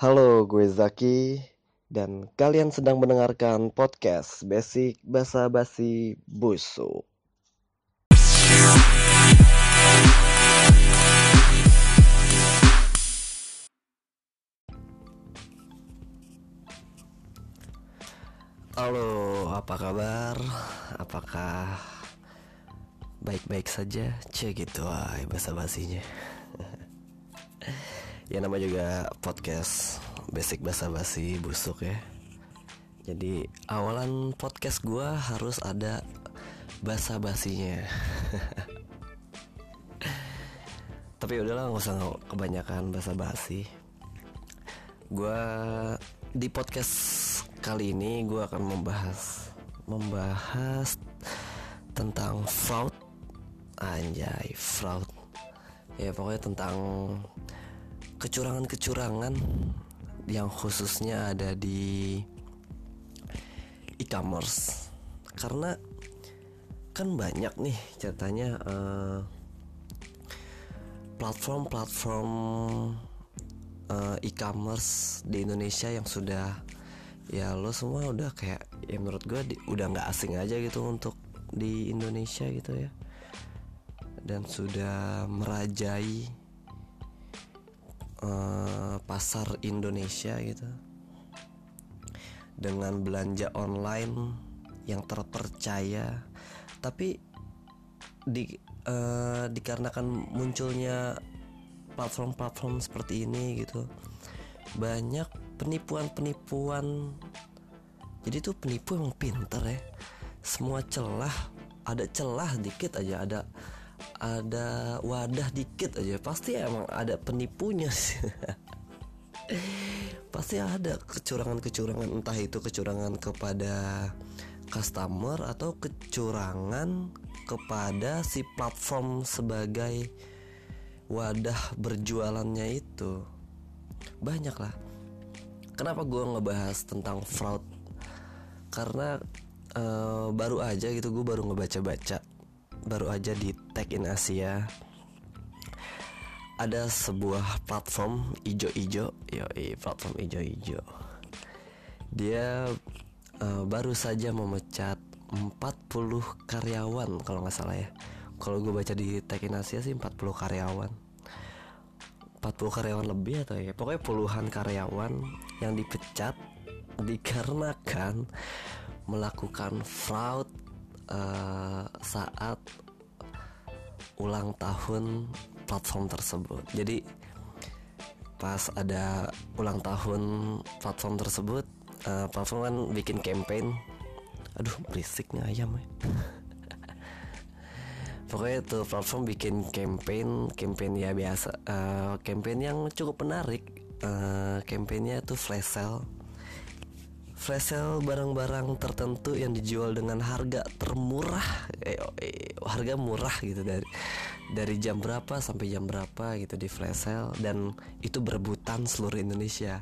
Halo, gue Zaki dan kalian sedang mendengarkan podcast Basic Basa Basi Busuk. Halo, apa kabar? Apakah baik-baik saja? Cek gitu, ay, basa basinya. Ya nama juga podcast basic basa basi busuk ya. Jadi awalan podcast gua harus ada basa basinya. Tapi udahlah nggak usah kebanyakan basa basi. Gua di podcast kali ini gue akan membahas membahas tentang fraud anjay fraud ya pokoknya tentang kecurangan-kecurangan yang khususnya ada di e-commerce. Karena kan banyak nih ceritanya uh, platform-platform uh, e-commerce di Indonesia yang sudah ya lo semua udah kayak ya menurut gue di, udah nggak asing aja gitu untuk di Indonesia gitu ya. Dan sudah merajai uh, pasar Indonesia gitu. Dengan belanja online yang terpercaya. Tapi di uh, dikarenakan munculnya platform-platform seperti ini gitu banyak penipuan-penipuan. Jadi tuh penipu emang pinter ya. Semua celah ada celah dikit aja ada ada wadah dikit aja. Pasti emang ada penipunya sih. Pasti ada kecurangan-kecurangan entah itu kecurangan kepada customer atau kecurangan kepada si platform sebagai wadah berjualannya itu. Banyak lah. Kenapa gue ngebahas tentang fraud? Karena uh, baru aja gitu gue baru ngebaca-baca baru aja di Tech in Asia. Ada sebuah platform ijo-ijo yo platform ijo-ijo. Dia uh, baru saja memecat 40 karyawan kalau nggak salah ya. Kalau gue baca di Tech in Asia sih 40 karyawan. 40 karyawan lebih atau ya pokoknya puluhan karyawan yang dipecat dikarenakan melakukan fraud uh, saat ulang tahun platform tersebut. Jadi pas ada ulang tahun platform tersebut, uh, platform kan bikin campaign. Aduh, berisiknya ayam ya pokoknya itu platform bikin campaign campaign ya biasa uh, campaign yang cukup menarik uh, campaignnya itu flash sale flash sale barang-barang tertentu yang dijual dengan harga termurah. Eh, eh, harga murah gitu dari dari jam berapa sampai jam berapa gitu di flash sale dan itu berebutan seluruh Indonesia.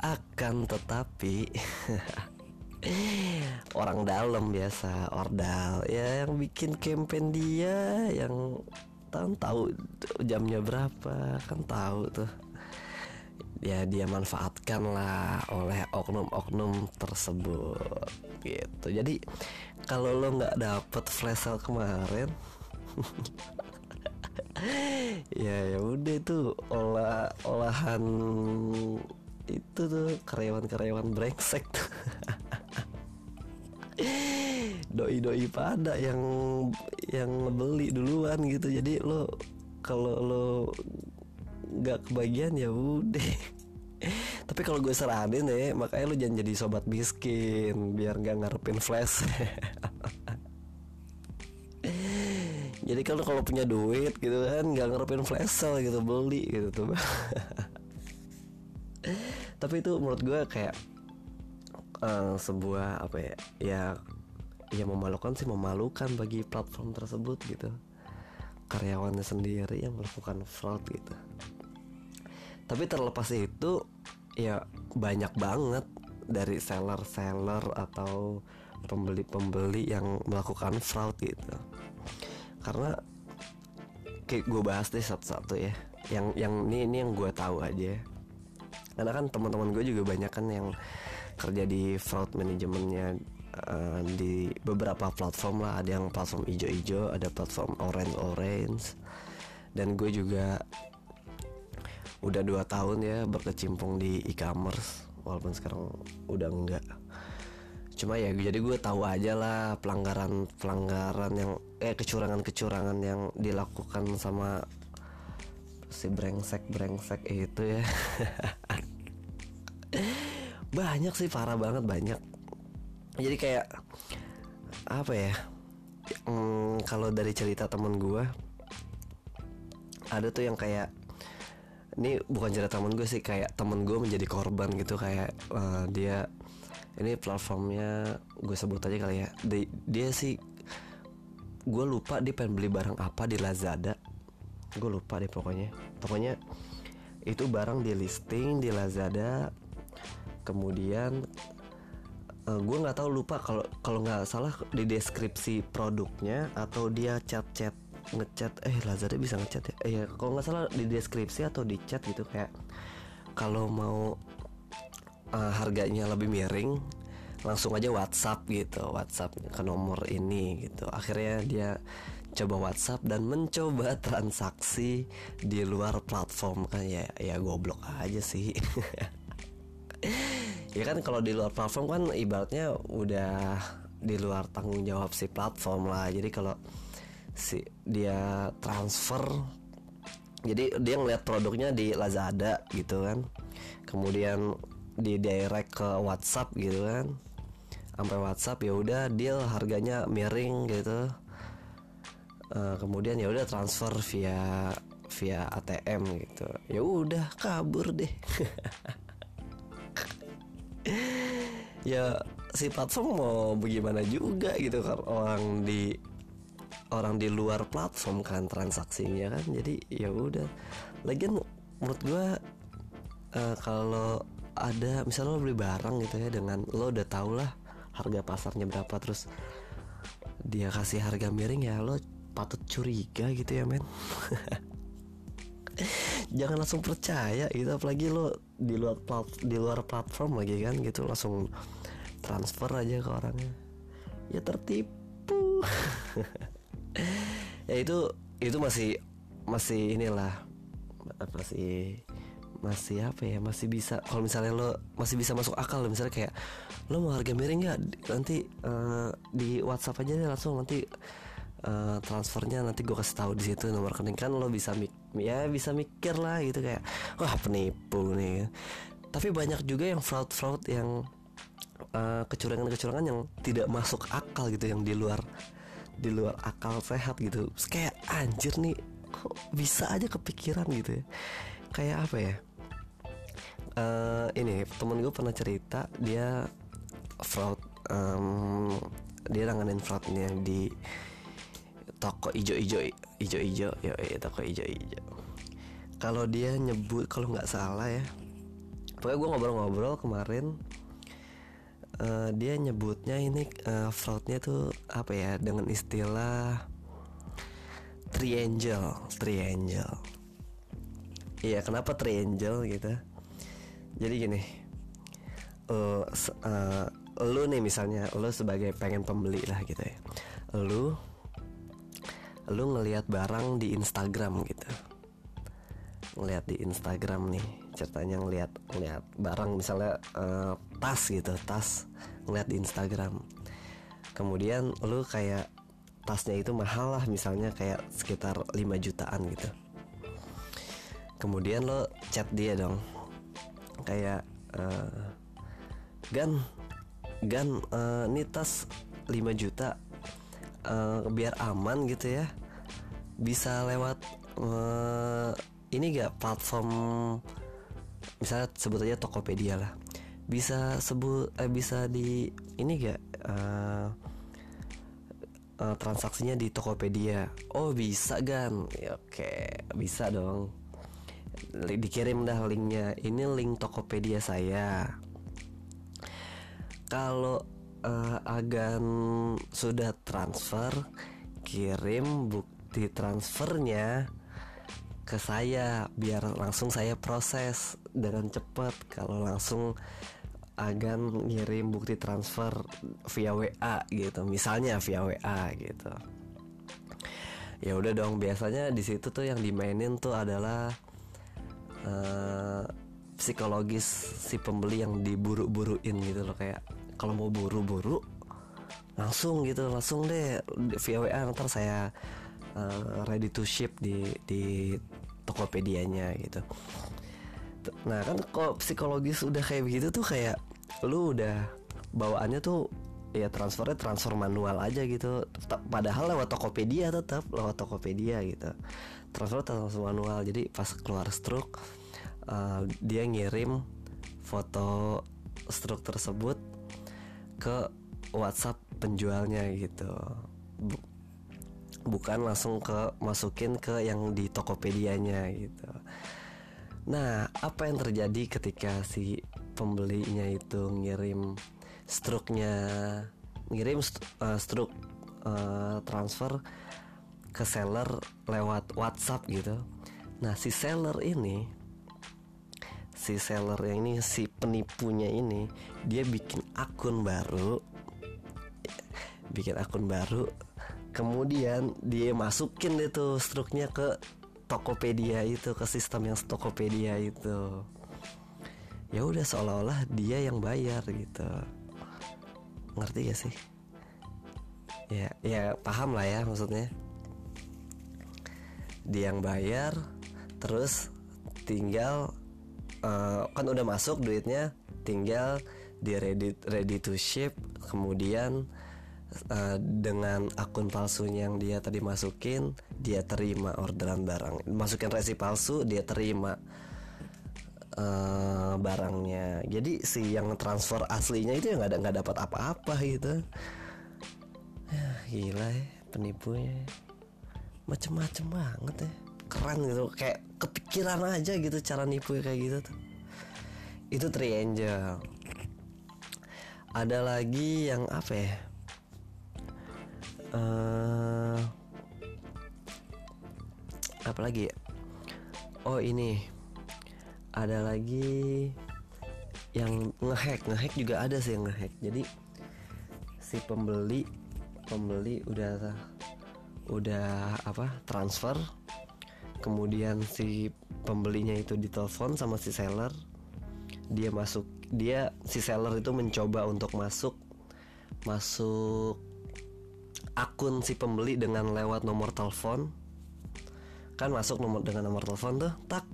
Akan tetapi orang dalam biasa ordal. Ya yang bikin campaign dia yang tahu tahu jamnya berapa kan tahu tuh ya dia manfaatkan lah oleh oknum-oknum tersebut gitu. Jadi kalau lo nggak dapet flash sale kemarin ya ya udah itu olah olahan itu tuh karyawan-karyawan brengsek tuh. Doi-doi pada yang yang beli duluan gitu. Jadi lo kalau lo nggak kebagian ya udah. Tapi kalau gue saranin ya makanya lo jangan jadi sobat miskin biar nggak ngarepin flash. Jadi kalau kalau punya duit gitu kan nggak ngarepin flash sale gitu beli gitu tuh. Tapi itu menurut gue kayak uh, sebuah apa ya ya ya memalukan sih memalukan bagi platform tersebut gitu. Karyawannya sendiri yang melakukan fraud gitu tapi terlepas itu ya banyak banget dari seller-seller atau pembeli-pembeli yang melakukan fraud gitu. Karena kayak gue bahas deh satu-satu ya. Yang yang ini ini yang gue tahu aja. Karena kan teman-teman gue juga banyak kan yang kerja di fraud manajemennya uh, di beberapa platform lah. Ada yang platform ijo-ijo ada platform orange-orange. Dan gue juga udah dua tahun ya berkecimpung di e-commerce walaupun sekarang udah enggak. Cuma ya jadi gue tahu aja lah pelanggaran pelanggaran yang eh kecurangan kecurangan yang dilakukan sama si brengsek brengsek itu ya. Banyak sih parah banget banyak. Jadi kayak apa ya hmm, kalau dari cerita temen gue ada tuh yang kayak ini bukan cerita temen gue sih kayak temen gue menjadi korban gitu kayak uh, dia ini platformnya gue sebut aja kali ya. Dia, dia sih gue lupa dia pengen beli barang apa di Lazada. Gue lupa deh pokoknya. Pokoknya itu barang di listing di Lazada. Kemudian uh, gue nggak tahu lupa kalau kalau nggak salah di deskripsi produknya atau dia chat-chat ngechat eh Lazada bisa ngechat ya? Eh ya kalau nggak salah di deskripsi atau di chat gitu kayak kalau mau uh, harganya lebih miring langsung aja WhatsApp gitu WhatsApp ke nomor ini gitu. Akhirnya dia coba WhatsApp dan mencoba transaksi di luar platform kan ya ya goblok aja sih. Ya kan kalau di luar platform kan ibaratnya udah di luar tanggung jawab si platform lah. Jadi kalau si dia transfer. Jadi dia ngeliat produknya di Lazada gitu kan. Kemudian di direct ke WhatsApp gitu kan. Sampai WhatsApp ya udah deal harganya miring gitu. Uh, kemudian ya udah transfer via via ATM gitu. Ya udah kabur deh. Ya si platform mau bagaimana juga gitu kan orang di orang di luar platform kan transaksinya kan. Jadi ya udah. Lagian menurut gua uh, kalau ada misalnya lo beli barang gitu ya dengan lo udah tau lah harga pasarnya berapa terus dia kasih harga miring ya lo patut curiga gitu ya men. Jangan langsung percaya gitu apalagi lo di luar plat, di luar platform lagi kan gitu. Langsung transfer aja ke orangnya. Ya tertipu ya itu itu masih masih inilah apa sih masih apa ya masih bisa kalau misalnya lo masih bisa masuk akal misalnya kayak lo mau harga miring ya nanti uh, di WhatsApp aja deh langsung nanti uh, transfernya nanti gue kasih tahu di situ nomor rekening. Kan lo bisa mik ya bisa mikir lah gitu kayak wah penipu nih. Tapi banyak juga yang fraud fraud yang uh, kecurangan-kecurangan yang tidak masuk akal gitu yang di luar di luar akal sehat gitu. Terus kayak anjir nih kok bisa aja kepikiran gitu ya. Kayak apa ya? Uh, ini temen gue pernah cerita dia fraud um, dia nanganin fraudnya di toko ijo-ijo ijo-ijo ya toko ijo-ijo kalau dia nyebut kalau nggak salah ya pokoknya gue ngobrol-ngobrol kemarin uh, dia nyebutnya ini uh, fraudnya tuh apa ya dengan istilah triangle triangle iya kenapa triangle gitu? Jadi gini uh, uh, lu nih misalnya lu sebagai pengen pembeli lah gitu ya. Lu lu ngelihat barang di Instagram gitu. Ngelihat di Instagram nih ceritanya ngelihat ngelihat barang misalnya uh, tas gitu tas ngelihat di Instagram. Kemudian lu kayak tasnya itu mahal lah misalnya kayak sekitar 5 jutaan gitu. Kemudian lo chat dia dong. Kayak uh, gan gan uh, ini tas 5 juta uh, biar aman gitu ya. Bisa lewat uh, ini gak platform misalnya sebut aja Tokopedia lah bisa sebut eh, bisa di ini gak uh, uh, transaksinya di Tokopedia? Oh bisa kan ya, oke bisa dong. Dikirim dah linknya. Ini link Tokopedia saya. Kalau uh, agan sudah transfer kirim bukti transfernya ke saya biar langsung saya proses dengan cepat. Kalau langsung agan ngirim bukti transfer via WA gitu. Misalnya via WA gitu. Ya udah dong biasanya di situ tuh yang dimainin tuh adalah uh, psikologis si pembeli yang diburu-buruin gitu loh. Kayak kalau mau buru-buru langsung gitu langsung deh via WA ntar saya uh, ready to ship di di Tokopedia-nya gitu. Nah kan kok psikologis udah kayak begitu tuh kayak lu udah bawaannya tuh ya transfernya transfer manual aja gitu. Padahal lewat Tokopedia tetap lewat Tokopedia gitu. Transfer transfer manual jadi pas keluar stroke uh, dia ngirim foto stroke tersebut ke WhatsApp penjualnya gitu bukan langsung ke masukin ke yang di Tokopedia-nya gitu. Nah, apa yang terjadi ketika si pembelinya itu ngirim struknya ngirim uh, struk uh, transfer ke seller lewat WhatsApp gitu. Nah, si seller ini si seller yang ini si penipunya ini dia bikin akun baru bikin akun baru kemudian dia masukin tuh struknya ke Tokopedia itu ke sistem yang Tokopedia itu ya udah seolah-olah dia yang bayar gitu. Ngerti gak sih? Ya ya paham lah ya maksudnya. Dia yang bayar terus tinggal uh, kan udah masuk duitnya tinggal di ready ready to ship kemudian uh, dengan akun palsunya yang dia tadi masukin dia terima orderan barang. Masukin resi palsu dia terima uh, barangnya. Jadi si yang transfer aslinya itu ya nggak ada nggak dapat apa-apa gitu. Ya, gila ya penipunya. Macem-macem banget ya. Keren gitu kayak kepikiran aja gitu cara nipu kayak gitu tuh. Itu triangle ada lagi yang apa ya? Uh, apa lagi ya? oh ini ada lagi yang ngehack. Ngehack juga ada sih yang ngehack. Jadi si pembeli pembeli udah udah apa transfer. Kemudian si pembelinya itu ditelepon sama si seller. Dia masuk dia si seller itu mencoba untuk masuk masuk akun si pembeli dengan lewat nomor telepon. Kan masuk nomor dengan nomor telepon tuh tak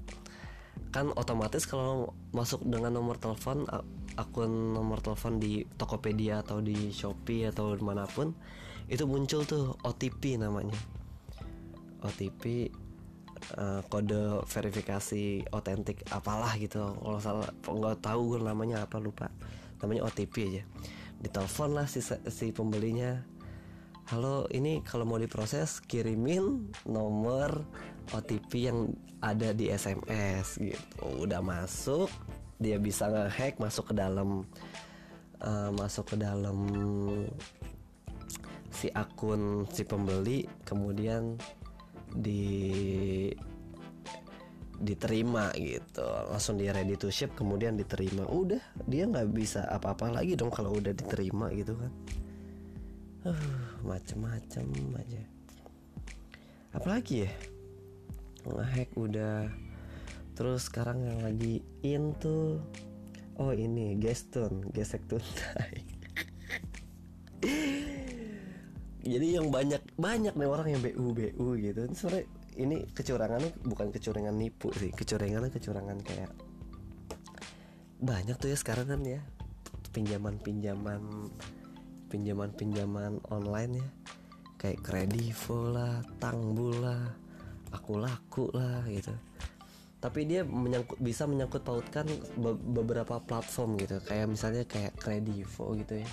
kan otomatis kalau masuk dengan nomor telepon akun nomor telepon di Tokopedia atau di Shopee atau di mana pun itu muncul tuh OTP namanya. OTP uh, eh, kode verifikasi otentik apalah gitu. Kalau salah nggak tahu gue namanya apa lupa. Namanya OTP aja. Ditelepon lah si, si pembelinya. Halo ini kalau mau diproses kirimin nomor OTP yang ada di SMS gitu. Udah masuk dia bisa ngehack masuk ke dalam uh, masuk ke dalam si akun si pembeli kemudian di diterima gitu. Langsung dia ready to ship kemudian diterima. Udah dia nggak bisa apa-apa lagi dong kalau udah diterima gitu kan. Uh, macem-macem aja. Apalagi ya ngehack udah. Terus sekarang yang lagi in tuh oh ini gestun gesek tuntai. Jadi yang banyak banyak nih orang yang bu bu gitu. Sore ini kecurangannya bukan kecurangan nipu sih kecurangannya kecurangan kayak banyak tuh ya sekarang kan ya. Pinjaman pinjaman pinjaman-pinjaman online ya. Kayak kredivo lah, tangbul lah, aku laku lah gitu. Tapi dia menyangkut bisa menyangkut pautkan be beberapa platform gitu, kayak misalnya kayak kredivo gitu ya.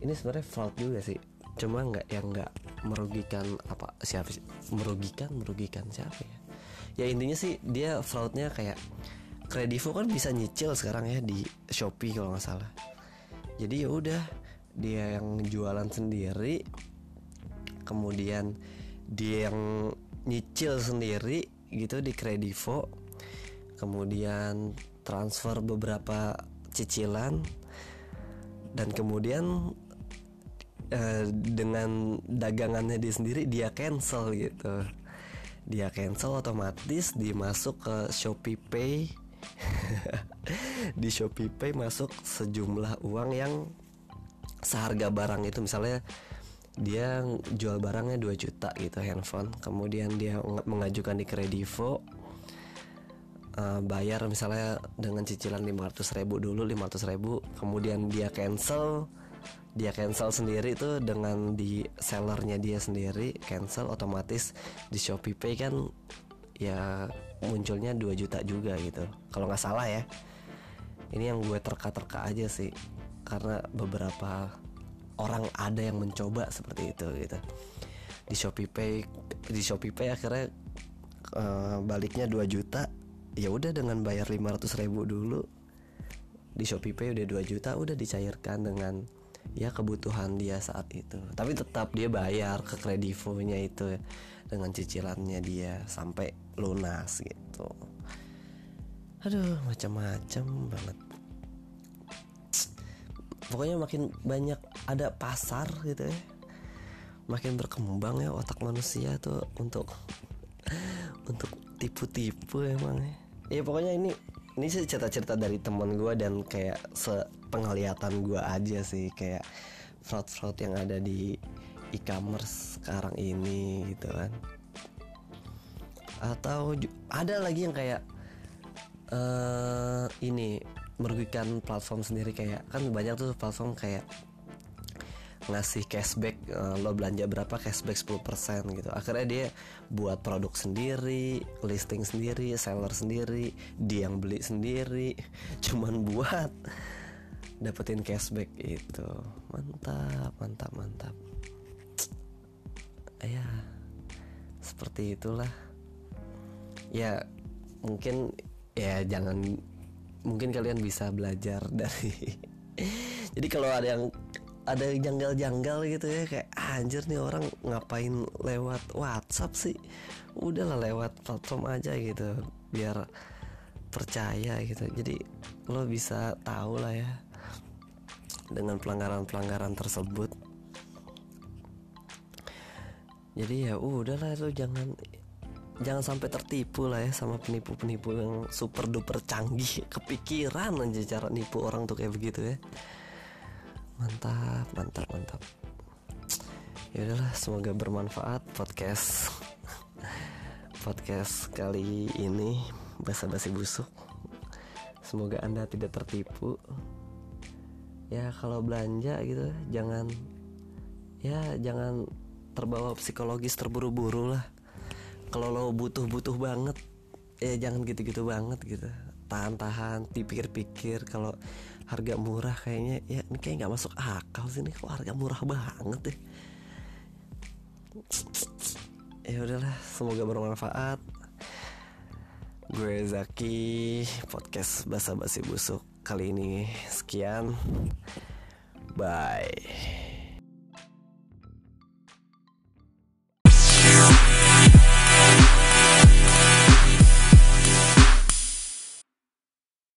Ini sebenarnya fraud juga sih, cuma nggak yang nggak merugikan apa siapa? Merugikan, merugikan siapa ya? Ya intinya sih dia fraudnya kayak kredivo kan bisa nyicil sekarang ya di Shopee kalau nggak salah jadi ya udah dia yang jualan sendiri kemudian dia yang nyicil sendiri gitu di Kredivo kemudian transfer beberapa cicilan. Dan kemudian eh, dengan dagangannya dia sendiri dia cancel gitu. Dia cancel otomatis dimasuk ke Shopee Pay. Di Shopee Pay masuk sejumlah uang yang seharga barang itu. Misalnya dia jual barangnya 2 juta gitu handphone. Kemudian dia mengajukan di Kredivo. Uh, bayar misalnya dengan cicilan 500 ribu dulu 500 ribu. Kemudian dia cancel. Dia cancel sendiri tuh dengan di sellernya dia sendiri cancel otomatis di Shopee Pay kan ya munculnya 2 juta juga gitu. Kalau nggak salah ya. Ini yang gue terka-terka aja sih karena beberapa orang ada yang mencoba seperti itu gitu. Di Shopee Pay di Shopee Pay akhirnya uh, baliknya 2 juta. Ya udah dengan bayar 500 ribu dulu di Shopee Pay udah 2 juta udah dicairkan dengan ya kebutuhan dia saat itu. Tapi tetap dia bayar ke kredivonya itu dengan cicilannya dia sampai lunas gitu. Aduh macam-macam banget pokoknya makin banyak ada pasar gitu ya. Makin berkembang ya otak manusia tuh untuk untuk tipu-tipu emang ya. Ya pokoknya ini ini sih cerita-cerita dari teman gue dan kayak sepenglihatan gue aja sih. Kayak fraud-fraud yang ada di e-commerce sekarang ini gitu kan. Atau ada lagi yang kayak uh, ini merugikan platform sendiri kayak kan banyak tuh platform kayak ngasih cashback uh, lo belanja berapa cashback 10% gitu. Akhirnya dia buat produk sendiri listing sendiri seller sendiri dia yang beli sendiri cuman buat dapetin cashback itu. Mantap mantap mantap. Ya seperti itulah. Ya mungkin ya jangan mungkin kalian bisa belajar dari jadi kalau ada yang ada janggal-janggal gitu ya kayak ah, anjir nih orang ngapain lewat WhatsApp sih? Udahlah lewat platform aja gitu biar percaya gitu. Jadi lo bisa tahu lah ya dengan pelanggaran-pelanggaran tersebut. Jadi ya udahlah lo jangan jangan sampai tertipu lah ya sama penipu-penipu yang super duper canggih. Kepikiran aja cara nipu orang tuh kayak begitu ya. Mantap mantap mantap. Ya udahlah semoga bermanfaat podcast. Podcast kali ini basa-basi busuk. Semoga anda tidak tertipu. Ya kalau belanja gitu jangan ya jangan terbawa psikologis terburu-buru lah kalau lo butuh-butuh banget ya jangan gitu-gitu banget gitu. Tahan-tahan dipikir-pikir kalau harga murah kayaknya ya ini kayak nggak masuk akal sih nih kok harga murah banget deh ya udahlah semoga bermanfaat. Gue Zaki podcast basa basi busuk kali ini. Sekian. Bye